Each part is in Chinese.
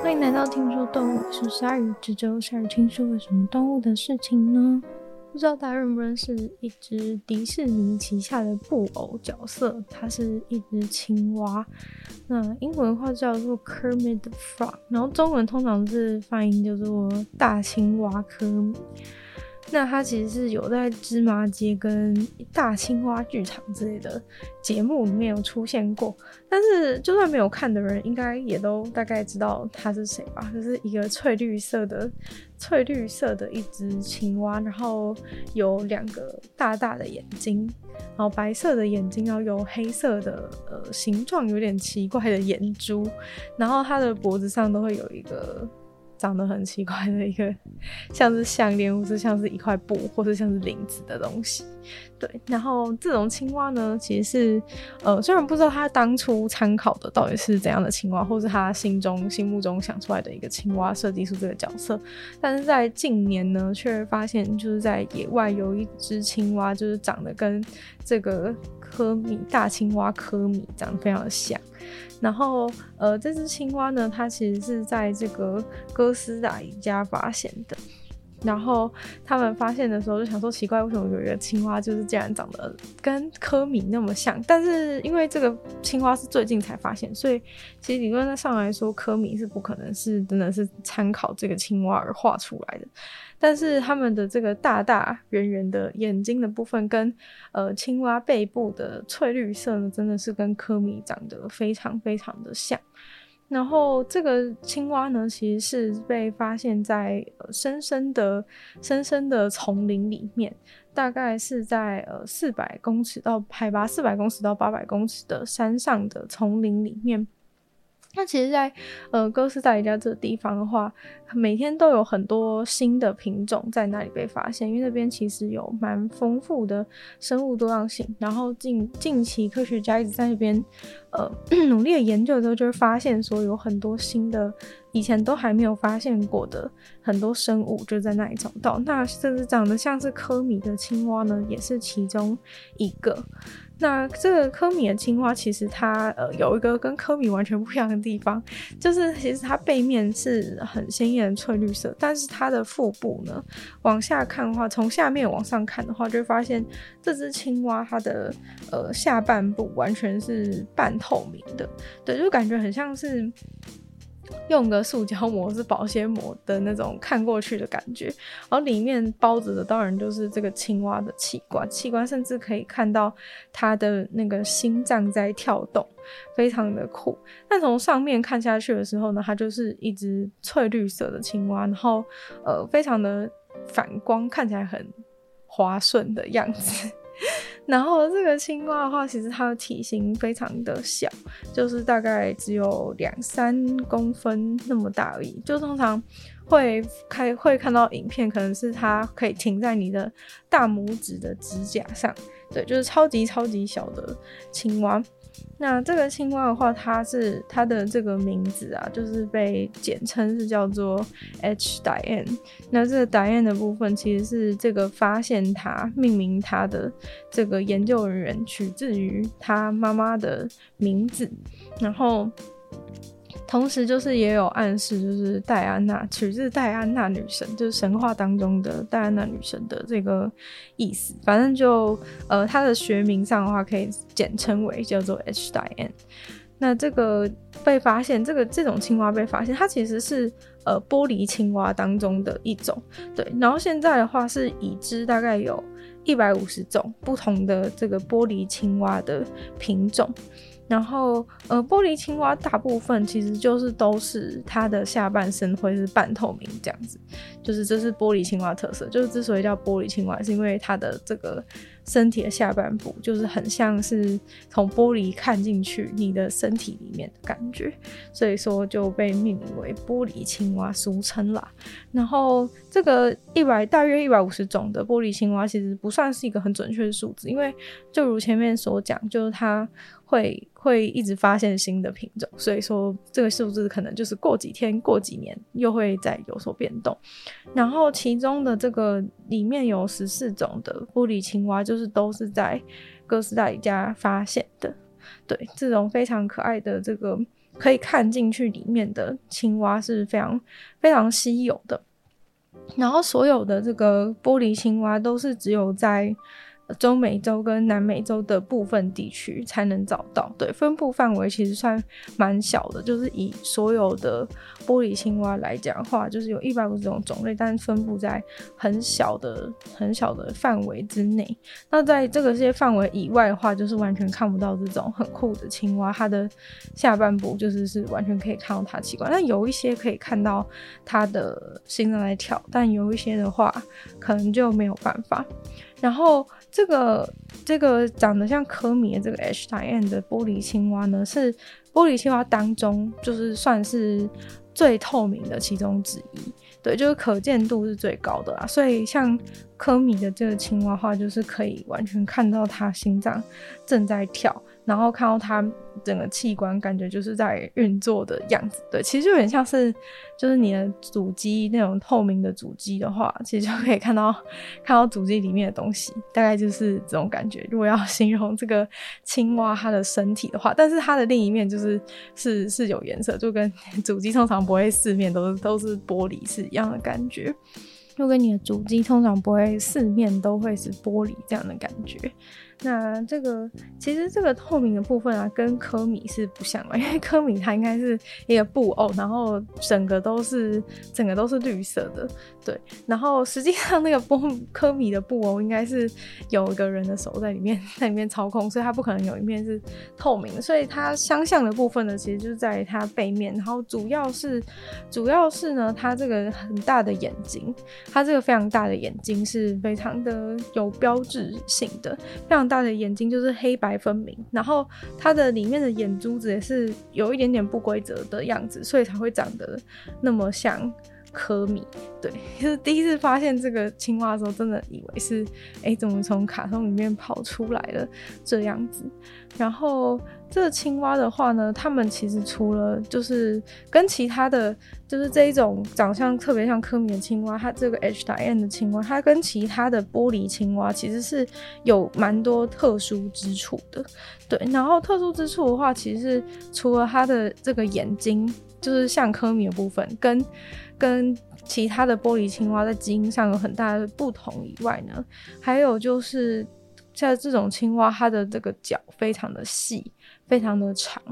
欢迎来到听说动物，是鲨鱼。这周鲨鱼听说了什么动物的事情呢？不知道大家认不认识一只迪士尼旗下的布偶角色，它是一只青蛙。那英文的话叫做 Kermit the Frog，然后中文通常是发音叫做大青蛙科米。那它其实是有在芝麻街跟大青蛙剧场之类的节目里面有出现过，但是就算没有看的人，应该也都大概知道他是谁吧？就是一个翠绿色的、翠绿色的一只青蛙，然后有两个大大的眼睛，然后白色的眼睛，然后有黑色的呃形状有点奇怪的眼珠，然后它的脖子上都会有一个。长得很奇怪的一个，像是项链，或是像是一块布，或是像是领子的东西。对，然后这种青蛙呢，其实是呃，虽然不知道他当初参考的到底是怎样的青蛙，或是他心中心目中想出来的一个青蛙设计出这个角色，但是在近年呢，却发现就是在野外有一只青蛙，就是长得跟这个科米大青蛙科米长得非常的像。然后，呃，这只青蛙呢，它其实是在这个哥斯达黎加发现的。然后他们发现的时候就想说奇怪，为什么有一个青蛙就是竟然长得跟科米那么像？但是因为这个青蛙是最近才发现，所以其实理论上来说，科米是不可能是真的是参考这个青蛙而画出来的。但是他们的这个大大圆圆的眼睛的部分跟呃青蛙背部的翠绿色呢，真的是跟科米长得非常非常的像。然后这个青蛙呢，其实是被发现在呃深深的、深深的丛林里面，大概是在呃四百公尺到海拔四百公尺到八百公尺的山上的丛林里面。那其实在，呃哥斯达黎加这个地方的话，每天都有很多新的品种在那里被发现，因为那边其实有蛮丰富的生物多样性。然后近近期科学家一直在那边呃 努力的研究的时候，就会发现说有很多新的以前都还没有发现过的很多生物就在那里找到。那甚至长得像是科米的青蛙呢，也是其中一个。那这个科米的青蛙，其实它呃有一个跟科米完全不一样的地方，就是其实它背面是很鲜艳的翠绿色，但是它的腹部呢，往下看的话，从下面往上看的话，就会发现这只青蛙它的呃下半部完全是半透明的，对，就感觉很像是。用个塑胶膜是保鲜膜的那种看过去的感觉，然后里面包着的当然就是这个青蛙的器官，器官甚至可以看到它的那个心脏在跳动，非常的酷。但从上面看下去的时候呢，它就是一只翠绿色的青蛙，然后呃，非常的反光，看起来很滑顺的样子。然后这个青蛙的话，其实它的体型非常的小，就是大概只有两三公分那么大而已。就通常会开会看到影片，可能是它可以停在你的大拇指的指甲上，对，就是超级超级小的青蛙。那这个青蛙的话，它是它的这个名字啊，就是被简称是叫做 H. Diane。那这个 Diane 的部分，其实是这个发现它、命名它的这个研究人员取自于他妈妈的名字，然后。同时，就是也有暗示，就是戴安娜取自戴安娜女神，就是神话当中的戴安娜女神的这个意思。反正就呃，它的学名上的话，可以简称为叫做 H. Diane。那这个被发现，这个这种青蛙被发现，它其实是呃玻璃青蛙当中的一种。对，然后现在的话是已知大概有一百五十种不同的这个玻璃青蛙的品种。然后，呃，玻璃青蛙大部分其实就是都是它的下半身会是半透明这样子，就是这是玻璃青蛙特色。就是之所以叫玻璃青蛙，是因为它的这个身体的下半部就是很像是从玻璃看进去你的身体里面的感觉，所以说就被命名为玻璃青蛙，俗称啦。然后这个一百大约一百五十种的玻璃青蛙其实不算是一个很准确的数字，因为就如前面所讲，就是它。会会一直发现新的品种，所以说这个数字可能就是过几天、过几年又会再有所变动。然后其中的这个里面有十四种的玻璃青蛙，就是都是在哥斯达黎加发现的。对，这种非常可爱的这个可以看进去里面的青蛙是非常非常稀有的。然后所有的这个玻璃青蛙都是只有在中美洲跟南美洲的部分地区才能找到，对，分布范围其实算蛮小的，就是以所有的玻璃青蛙来讲的话，就是有一百五十种种类，但是分布在很小的、很小的范围之内。那在这个这些范围以外的话，就是完全看不到这种很酷的青蛙，它的下半部就是是完全可以看到它器官，但有一些可以看到它的心脏在跳，但有一些的话可能就没有办法。然后这个这个长得像科米的这个 H. diane 的玻璃青蛙呢，是玻璃青蛙当中就是算是最透明的其中之一，对，就是可见度是最高的啦。所以像科米的这个青蛙话，就是可以完全看到它心脏正在跳。然后看到它整个器官，感觉就是在运作的样子。对，其实就有点像是，就是你的主机那种透明的主机的话，其实就可以看到 看到主机里面的东西，大概就是这种感觉。如果要形容这个青蛙它的身体的话，但是它的另一面就是是是有颜色，就跟主机通常不会四面都是都是玻璃是一样的感觉。就跟你的主机通常不会四面都会是玻璃这样的感觉。那这个其实这个透明的部分啊，跟科米是不像的，因为科米它应该是一个布偶，然后整个都是整个都是绿色的，对。然后实际上那个波科米的布偶应该是有一个人的手在里面，在里面操控，所以它不可能有一面是透明的。所以它相像的部分呢，其实就是在它背面，然后主要是主要是呢，它这个很大的眼睛，它这个非常大的眼睛是非常的有标志性的，非常。大的眼睛就是黑白分明，然后它的里面的眼珠子也是有一点点不规则的样子，所以才会长得那么像科米。对，就是第一次发现这个青蛙的时候，真的以为是哎、怎么从卡通里面跑出来了这样子，然后。这青蛙的话呢，它们其实除了就是跟其他的就是这一种长相特别像科米的青蛙，它这个 H. 打 N 的青蛙，它跟其他的玻璃青蛙其实是有蛮多特殊之处的。对，然后特殊之处的话，其实是除了它的这个眼睛就是像科米的部分，跟跟其他的玻璃青蛙在基因上有很大的不同以外呢，还有就是像这种青蛙，它的这个脚非常的细。非常的长，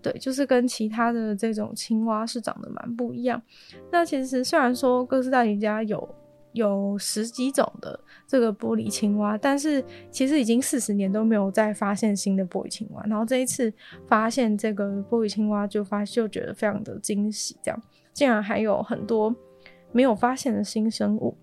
对，就是跟其他的这种青蛙是长得蛮不一样。那其实虽然说哥斯达黎加有有十几种的这个玻璃青蛙，但是其实已经四十年都没有再发现新的玻璃青蛙。然后这一次发现这个玻璃青蛙，就发就觉得非常的惊喜，这样竟然还有很多没有发现的新生物。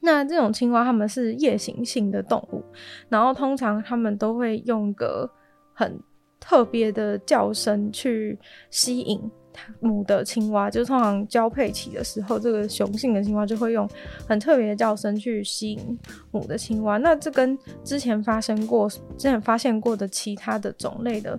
那这种青蛙它们是夜行性的动物，然后通常它们都会用个很特别的叫声去吸引母的青蛙，就通常交配期的时候，这个雄性的青蛙就会用很特别的叫声去吸引母的青蛙。那这跟之前发生过、之前发现过的其他的种类的。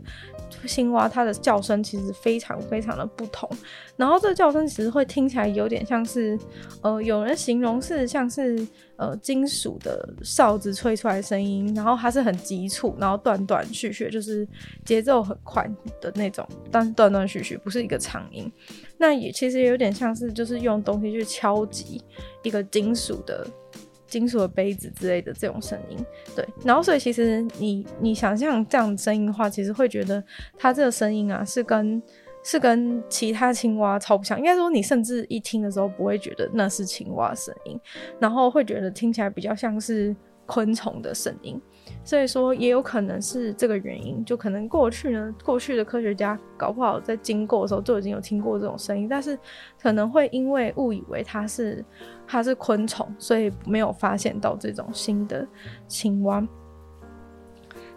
青蛙它的叫声其实非常非常的不同，然后这叫声其实会听起来有点像是，呃，有人形容是像是呃金属的哨子吹出来的声音，然后它是很急促，然后断断续续，就是节奏很快的那种，但是断断续续不是一个长音。那也其实也有点像是就是用东西去敲击一个金属的。金属的杯子之类的这种声音，对，然后所以其实你你想象这样声音的话，其实会觉得它这个声音啊是跟是跟其他青蛙超不像，应该说你甚至一听的时候不会觉得那是青蛙声音，然后会觉得听起来比较像是昆虫的声音。所以说也有可能是这个原因，就可能过去呢，过去的科学家搞不好在经过的时候就已经有听过这种声音，但是可能会因为误以为它是它是昆虫，所以没有发现到这种新的青蛙。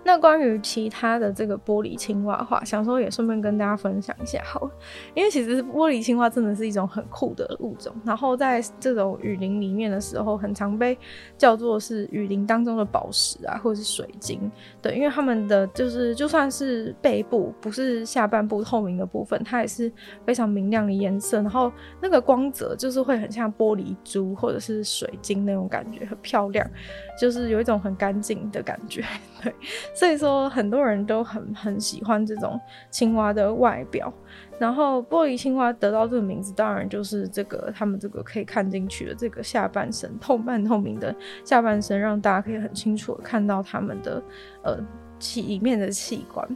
那关于其他的这个玻璃青蛙的话，想说也顺便跟大家分享一下好，因为其实玻璃青蛙真的是一种很酷的物种，然后在这种雨林里面的时候，很常被叫做是雨林当中的宝石啊，或者是水晶，对，因为它们的就是就算是背部不是下半部透明的部分，它也是非常明亮的颜色，然后那个光泽就是会很像玻璃珠或者是水晶那种感觉，很漂亮，就是有一种很干净的感觉，对，所以说很多人都很很喜欢这种青蛙的外表。然后玻璃青蛙得到这个名字，当然就是这个他们这个可以看进去的这个下半身透半透明的下半身，让大家可以很清楚的看到他们的呃器里面的器官。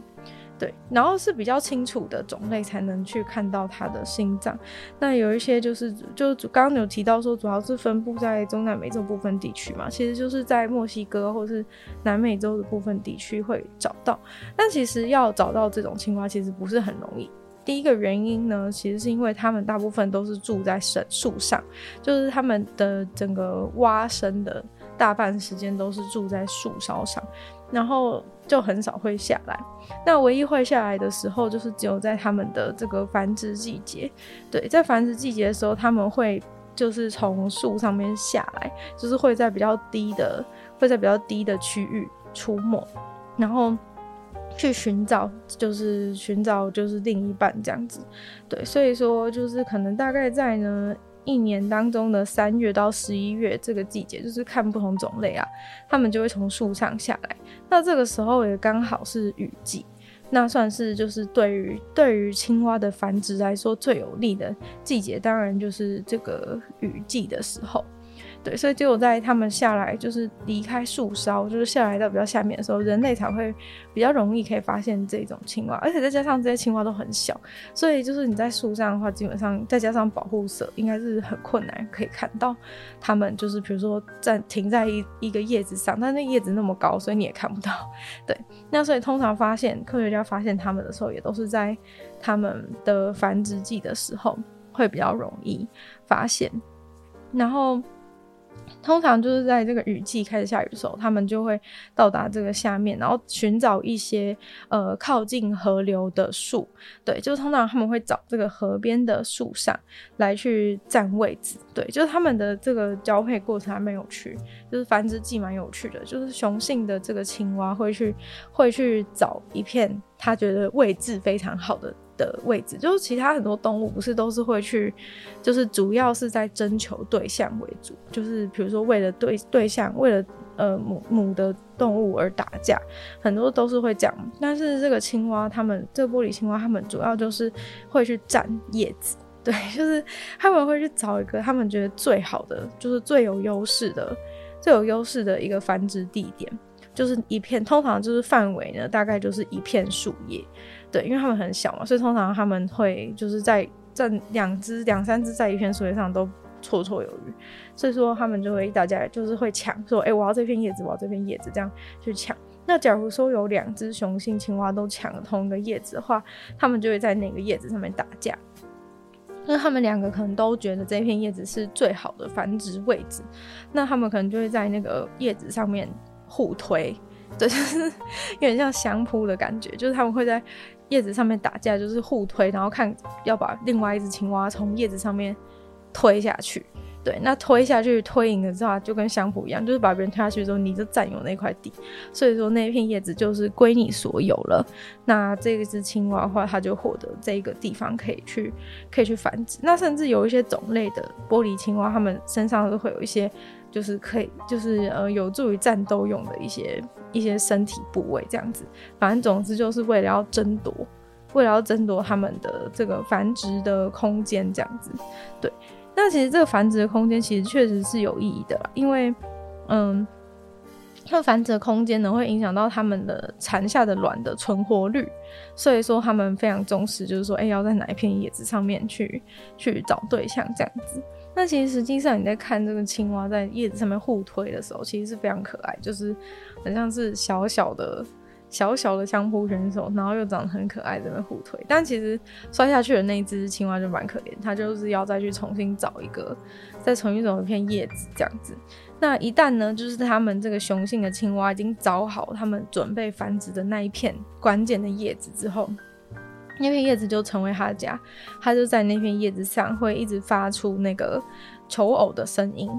对，然后是比较清楚的种类才能去看到它的心脏。那有一些就是，就刚刚有提到说，主要是分布在中南美洲部分地区嘛，其实就是在墨西哥或是南美洲的部分地区会找到。但其实要找到这种青蛙，其实不是很容易。第一个原因呢，其实是因为他们大部分都是住在神树上，就是他们的整个蛙生的大半时间都是住在树梢上。然后就很少会下来，那唯一会下来的时候，就是只有在他们的这个繁殖季节。对，在繁殖季节的时候，他们会就是从树上面下来，就是会在比较低的，会在比较低的区域出没，然后去寻找，就是寻找就是另一半这样子。对，所以说就是可能大概在呢。一年当中的三月到十一月这个季节，就是看不同种类啊，它们就会从树上下来。那这个时候也刚好是雨季，那算是就是对于对于青蛙的繁殖来说最有利的季节，当然就是这个雨季的时候。对，所以只有在他们下来，就是离开树梢，就是下来到比较下面的时候，人类才会比较容易可以发现这种青蛙。而且再加上这些青蛙都很小，所以就是你在树上的话，基本上再加上保护色，应该是很困难可以看到它们。就是比如说在停在一一个叶子上，但那叶子那么高，所以你也看不到。对，那所以通常发现科学家发现它们的时候，也都是在它们的繁殖季的时候会比较容易发现，然后。通常就是在这个雨季开始下雨的时候，他们就会到达这个下面，然后寻找一些呃靠近河流的树。对，就通常他们会找这个河边的树上来去占位置。对，就是他们的这个交配过程还蛮有趣，就是繁殖季蛮有趣的。就是雄性的这个青蛙会去会去找一片他觉得位置非常好的。的位置，就是其他很多动物不是都是会去，就是主要是在征求对象为主，就是比如说为了对对象，为了呃母母的动物而打架，很多都是会这样。但是这个青蛙，他们这个玻璃青蛙，他们主要就是会去占叶子，对，就是他们会去找一个他们觉得最好的，就是最有优势的、最有优势的一个繁殖地点，就是一片，通常就是范围呢，大概就是一片树叶。对，因为他们很小嘛，所以通常他们会就是在这两只、两三只在一片树叶上都绰绰有余，所以说他们就会大家就是会抢，说，哎，我要这片叶子，我要这片叶子，这样去抢。那假如说有两只雄性青蛙都抢同一个叶子的话，他们就会在那个叶子上面打架。那他们两个可能都觉得这片叶子是最好的繁殖位置，那他们可能就会在那个叶子上面互推，对，就是有点像相扑的感觉，就是他们会在。叶子上面打架就是互推，然后看要把另外一只青蛙从叶子上面推下去。对，那推下去推赢了之后，就跟相扑一样，就是把别人推下去之后，你就占有那块地。所以说那片叶子就是归你所有了。那这个只青蛙的话，它就获得这个地方可以去可以去繁殖。那甚至有一些种类的玻璃青蛙，它们身上都会有一些。就是可以，就是呃，有助于战斗用的一些一些身体部位这样子。反正总之就是为了要争夺，为了要争夺他们的这个繁殖的空间这样子。对，那其实这个繁殖的空间其实确实是有意义的啦，因为嗯，它繁殖的空间呢会影响到他们的产下的卵的存活率，所以说他们非常重视，就是说，哎、要在哪一片叶子上面去去找对象这样子。那其实实际上你在看这个青蛙在叶子上面互推的时候，其实是非常可爱，就是很像是小小的、小小的相扑选手，然后又长得很可爱在那互推。但其实摔下去的那一只青蛙就蛮可怜，它就是要再去重新找一个，再重新找一片叶子这样子。那一旦呢，就是他们这个雄性的青蛙已经找好他们准备繁殖的那一片关键的叶子之后。那片叶子就成为他家，他就在那片叶子上会一直发出那个求偶的声音，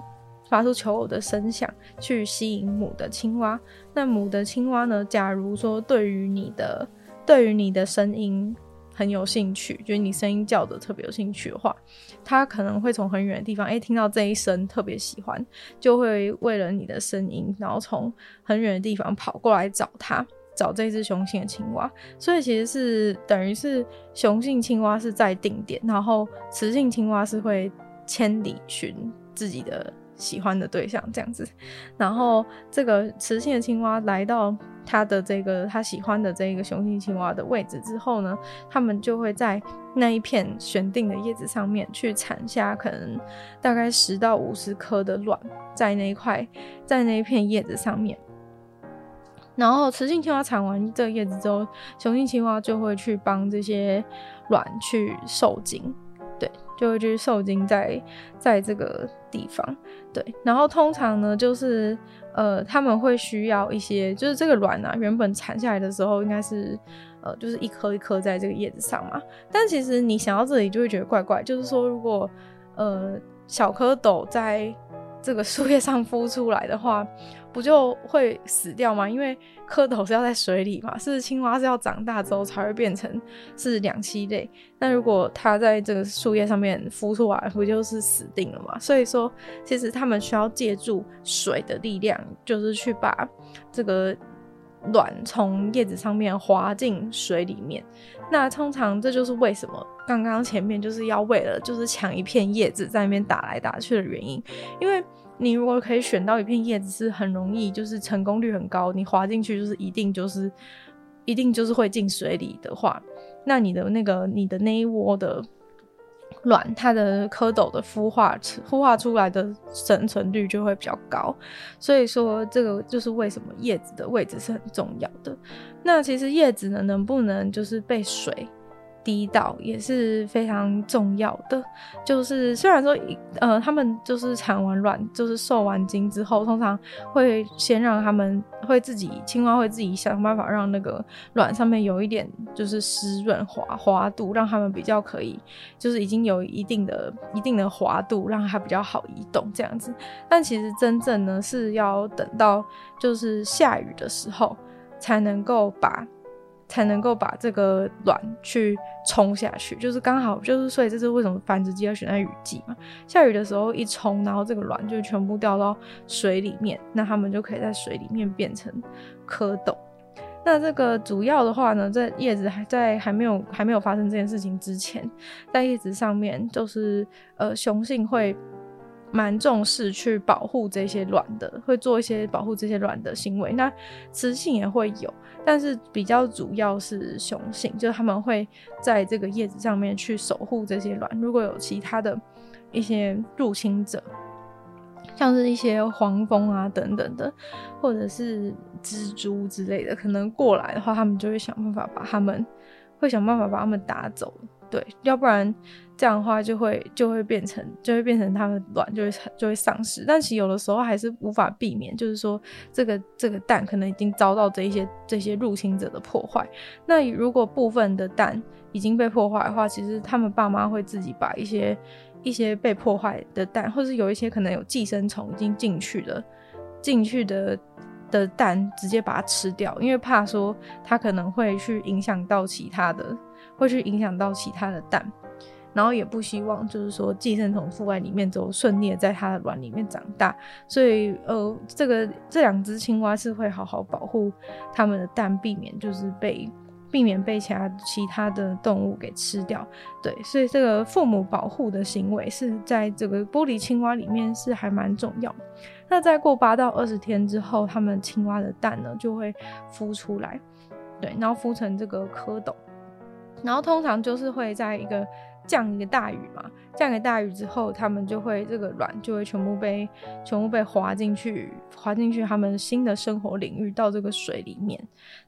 发出求偶的声响，去吸引母的青蛙。那母的青蛙呢？假如说对于你的对于你的声音很有兴趣，就是你声音叫的特别有兴趣的话，它可能会从很远的地方，哎、听到这一声特别喜欢，就会为了你的声音，然后从很远的地方跑过来找它，找这只雄性的青蛙。所以其实是等于是雄性青蛙是在定点，然后雌性青蛙是会千里寻自己的。喜欢的对象这样子，然后这个雌性的青蛙来到它的这个它喜欢的这个雄性青蛙的位置之后呢，它们就会在那一片选定的叶子上面去产下可能大概十到五十颗的卵，在那一块，在那一片叶子上面。然后雌性青蛙产完这个叶子之后，雄性青蛙就会去帮这些卵去受精。对，就会去受精在在这个地方，对，然后通常呢，就是呃，他们会需要一些，就是这个卵啊，原本产下来的时候应该是呃，就是一颗一颗在这个叶子上嘛，但其实你想到这里就会觉得怪怪，就是说如果呃小蝌蚪在这个树叶上孵出来的话，不就会死掉吗？因为蝌蚪是要在水里嘛，是青蛙是要长大之后才会变成是两栖类。那如果它在这个树叶上面孵出来，不就是死定了嘛？所以说，其实它们需要借助水的力量，就是去把这个卵从叶子上面滑进水里面。那通常这就是为什么刚刚前面就是要为了就是抢一片叶子在那边打来打去的原因，因为。你如果可以选到一片叶子是很容易，就是成功率很高，你滑进去就是一定就是一定就是会进水里的话，那你的那个你的那一窝的卵，它的蝌蚪的孵化孵化出来的生存率就会比较高。所以说这个就是为什么叶子的位置是很重要的。那其实叶子呢，能不能就是被水滴到也是非常重要的，就是虽然说，呃，他们就是产完卵，就是受完精之后，通常会先让他们会自己青蛙会自己想办法让那个卵上面有一点就是湿润滑滑度，让他们比较可以，就是已经有一定的一定的滑度，让它比较好移动这样子。但其实真正呢是要等到就是下雨的时候才能够把。才能够把这个卵去冲下去，就是刚好，就是所以这是为什么繁殖季要选在雨季嘛。下雨的时候一冲，然后这个卵就全部掉到水里面，那它们就可以在水里面变成蝌蚪。那这个主要的话呢，在叶子还在还没有还没有发生这件事情之前，在叶子上面就是呃雄性会。蛮重视去保护这些卵的，会做一些保护这些卵的行为。那雌性也会有，但是比较主要是雄性，就他们会在这个叶子上面去守护这些卵。如果有其他的一些入侵者，像是一些黄蜂啊等等的，或者是蜘蛛之类的，可能过来的话，他们就会想办法把他们，会想办法把他们打走。对，要不然这样的话就会就会变成就会变成它们卵就会就会丧失，但其实有的时候还是无法避免，就是说这个这个蛋可能已经遭到这一些这些入侵者的破坏。那如果部分的蛋已经被破坏的话，其实他们爸妈会自己把一些一些被破坏的蛋，或是有一些可能有寄生虫已经进去了进去的的蛋，直接把它吃掉，因为怕说它可能会去影响到其他的。会去影响到其他的蛋，然后也不希望就是说寄生虫附在里面之后顺利的在它的卵里面长大，所以呃，这个这两只青蛙是会好好保护它们的蛋，避免就是被避免被其他其他的动物给吃掉。对，所以这个父母保护的行为是在这个玻璃青蛙里面是还蛮重要。那再过八到二十天之后，它们青蛙的蛋呢就会孵出来，对，然后孵成这个蝌蚪。然后通常就是会在一个降一个大雨嘛，降个大雨之后，他们就会这个卵就会全部被全部被滑进去，滑进去他们新的生活领域到这个水里面，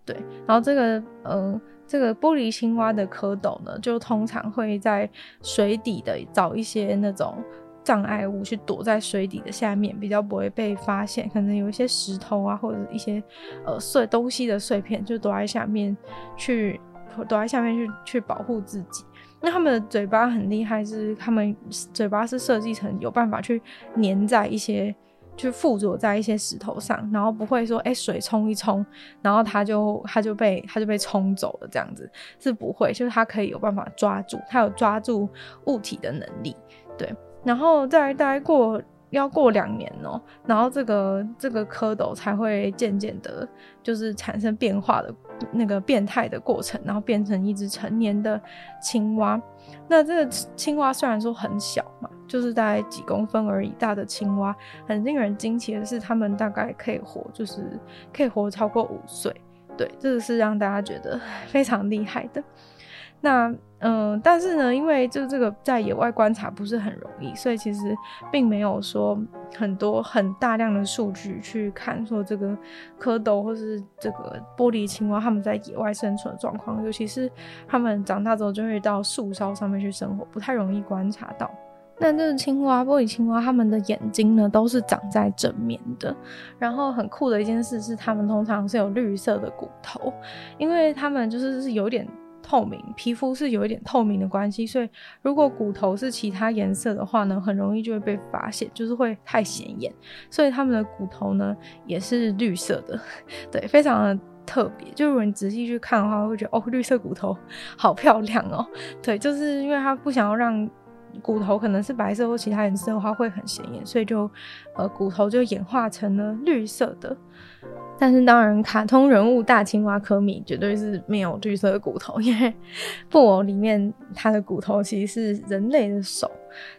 对。然后这个嗯、呃，这个玻璃青蛙的蝌蚪呢，就通常会在水底的找一些那种障碍物去躲在水底的下面，比较不会被发现。可能有一些石头啊，或者一些呃碎东西的碎片，就躲在下面去。躲在下面去去保护自己。那他们的嘴巴很厉害，是他们嘴巴是设计成有办法去粘在一些去附着在一些石头上，然后不会说，哎、水冲一冲，然后它就它就被它就被冲走了，这样子是不会，就是它可以有办法抓住，它有抓住物体的能力，对，然后再待过要过两年哦、然后这个这个蝌蚪才会渐渐的，就是产生变化的那个变态的过程，然后变成一只成年的青蛙。那这个青蛙虽然说很小嘛。就是大概几公分而已大的青蛙，很令人惊奇的是，它们大概可以活，就是可以活超过五岁。对，这个是让大家觉得 非常厉害的。那嗯、但是呢，因为就这个在野外观察不是很容易，所以其实并没有说很多很大量的数据去看说这个蝌蚪或是这个玻璃青蛙它们在野外生存的状况，尤其是它们长大之后就会到树梢上面去生活，不太容易观察到。那这个青蛙，玻璃青蛙，它们的眼睛呢都是长在正面的。然后很酷的一件事是，它们通常是有绿色的骨头，因为它们就是是有点透明，皮肤是有一点透明的关系，所以如果骨头是其他颜色的话呢，很容易就会被发现，就是会太显眼。所以他们的骨头呢也是绿色的，对，非常的特别。就如果你仔细去看的话，会觉得哦，绿色骨头好漂亮哦。对，就是因为它不想要让。骨头可能是白色或其他颜色的话会很显眼，所以就呃骨头就演化成了绿色的。但是当然，卡通人物大青蛙科米绝对是没有绿色的骨头，因为布偶里面它的骨头其实是人类的手。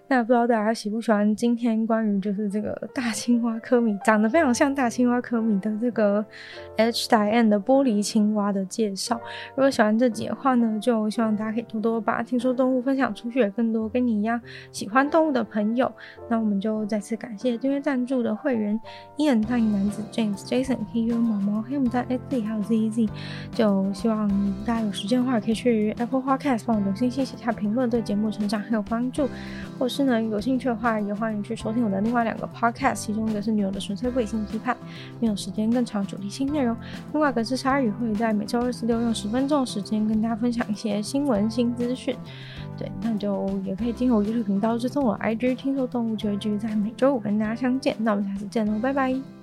那不知道大家喜不喜欢今天关于就是这个大青蛙科米长得非常像大青蛙科米的这个 H. d i a n 的玻璃青蛙的介绍。如果喜欢这集的话呢，就希望大家可以多多把听说动物分享出去，给更多跟你一样喜欢动物的朋友。那我们就再次感谢订阅赞助的会员：Ian 大龄男子 James、Jason K、有、毛毛、黑牡丹、AZ 还有 ZZ。就希望大家有时间的话，可以去 Apple Podcast 帮我留信息、写下评论，对节目成长很有帮助。或是呢，有兴趣的话，也欢迎去收听我的另外两个 podcast，其中一个是女友的纯粹不理性批判，没有时间更长主题性内容；另外一个是鲨鱼会在每周二、四、六用十分钟的时间跟大家分享一些新闻新资讯。对，那就也可以进我 YouTube 频道，追踪我 IG，听说动物就会继续在每周五跟大家相见。那我们下次见喽，拜拜。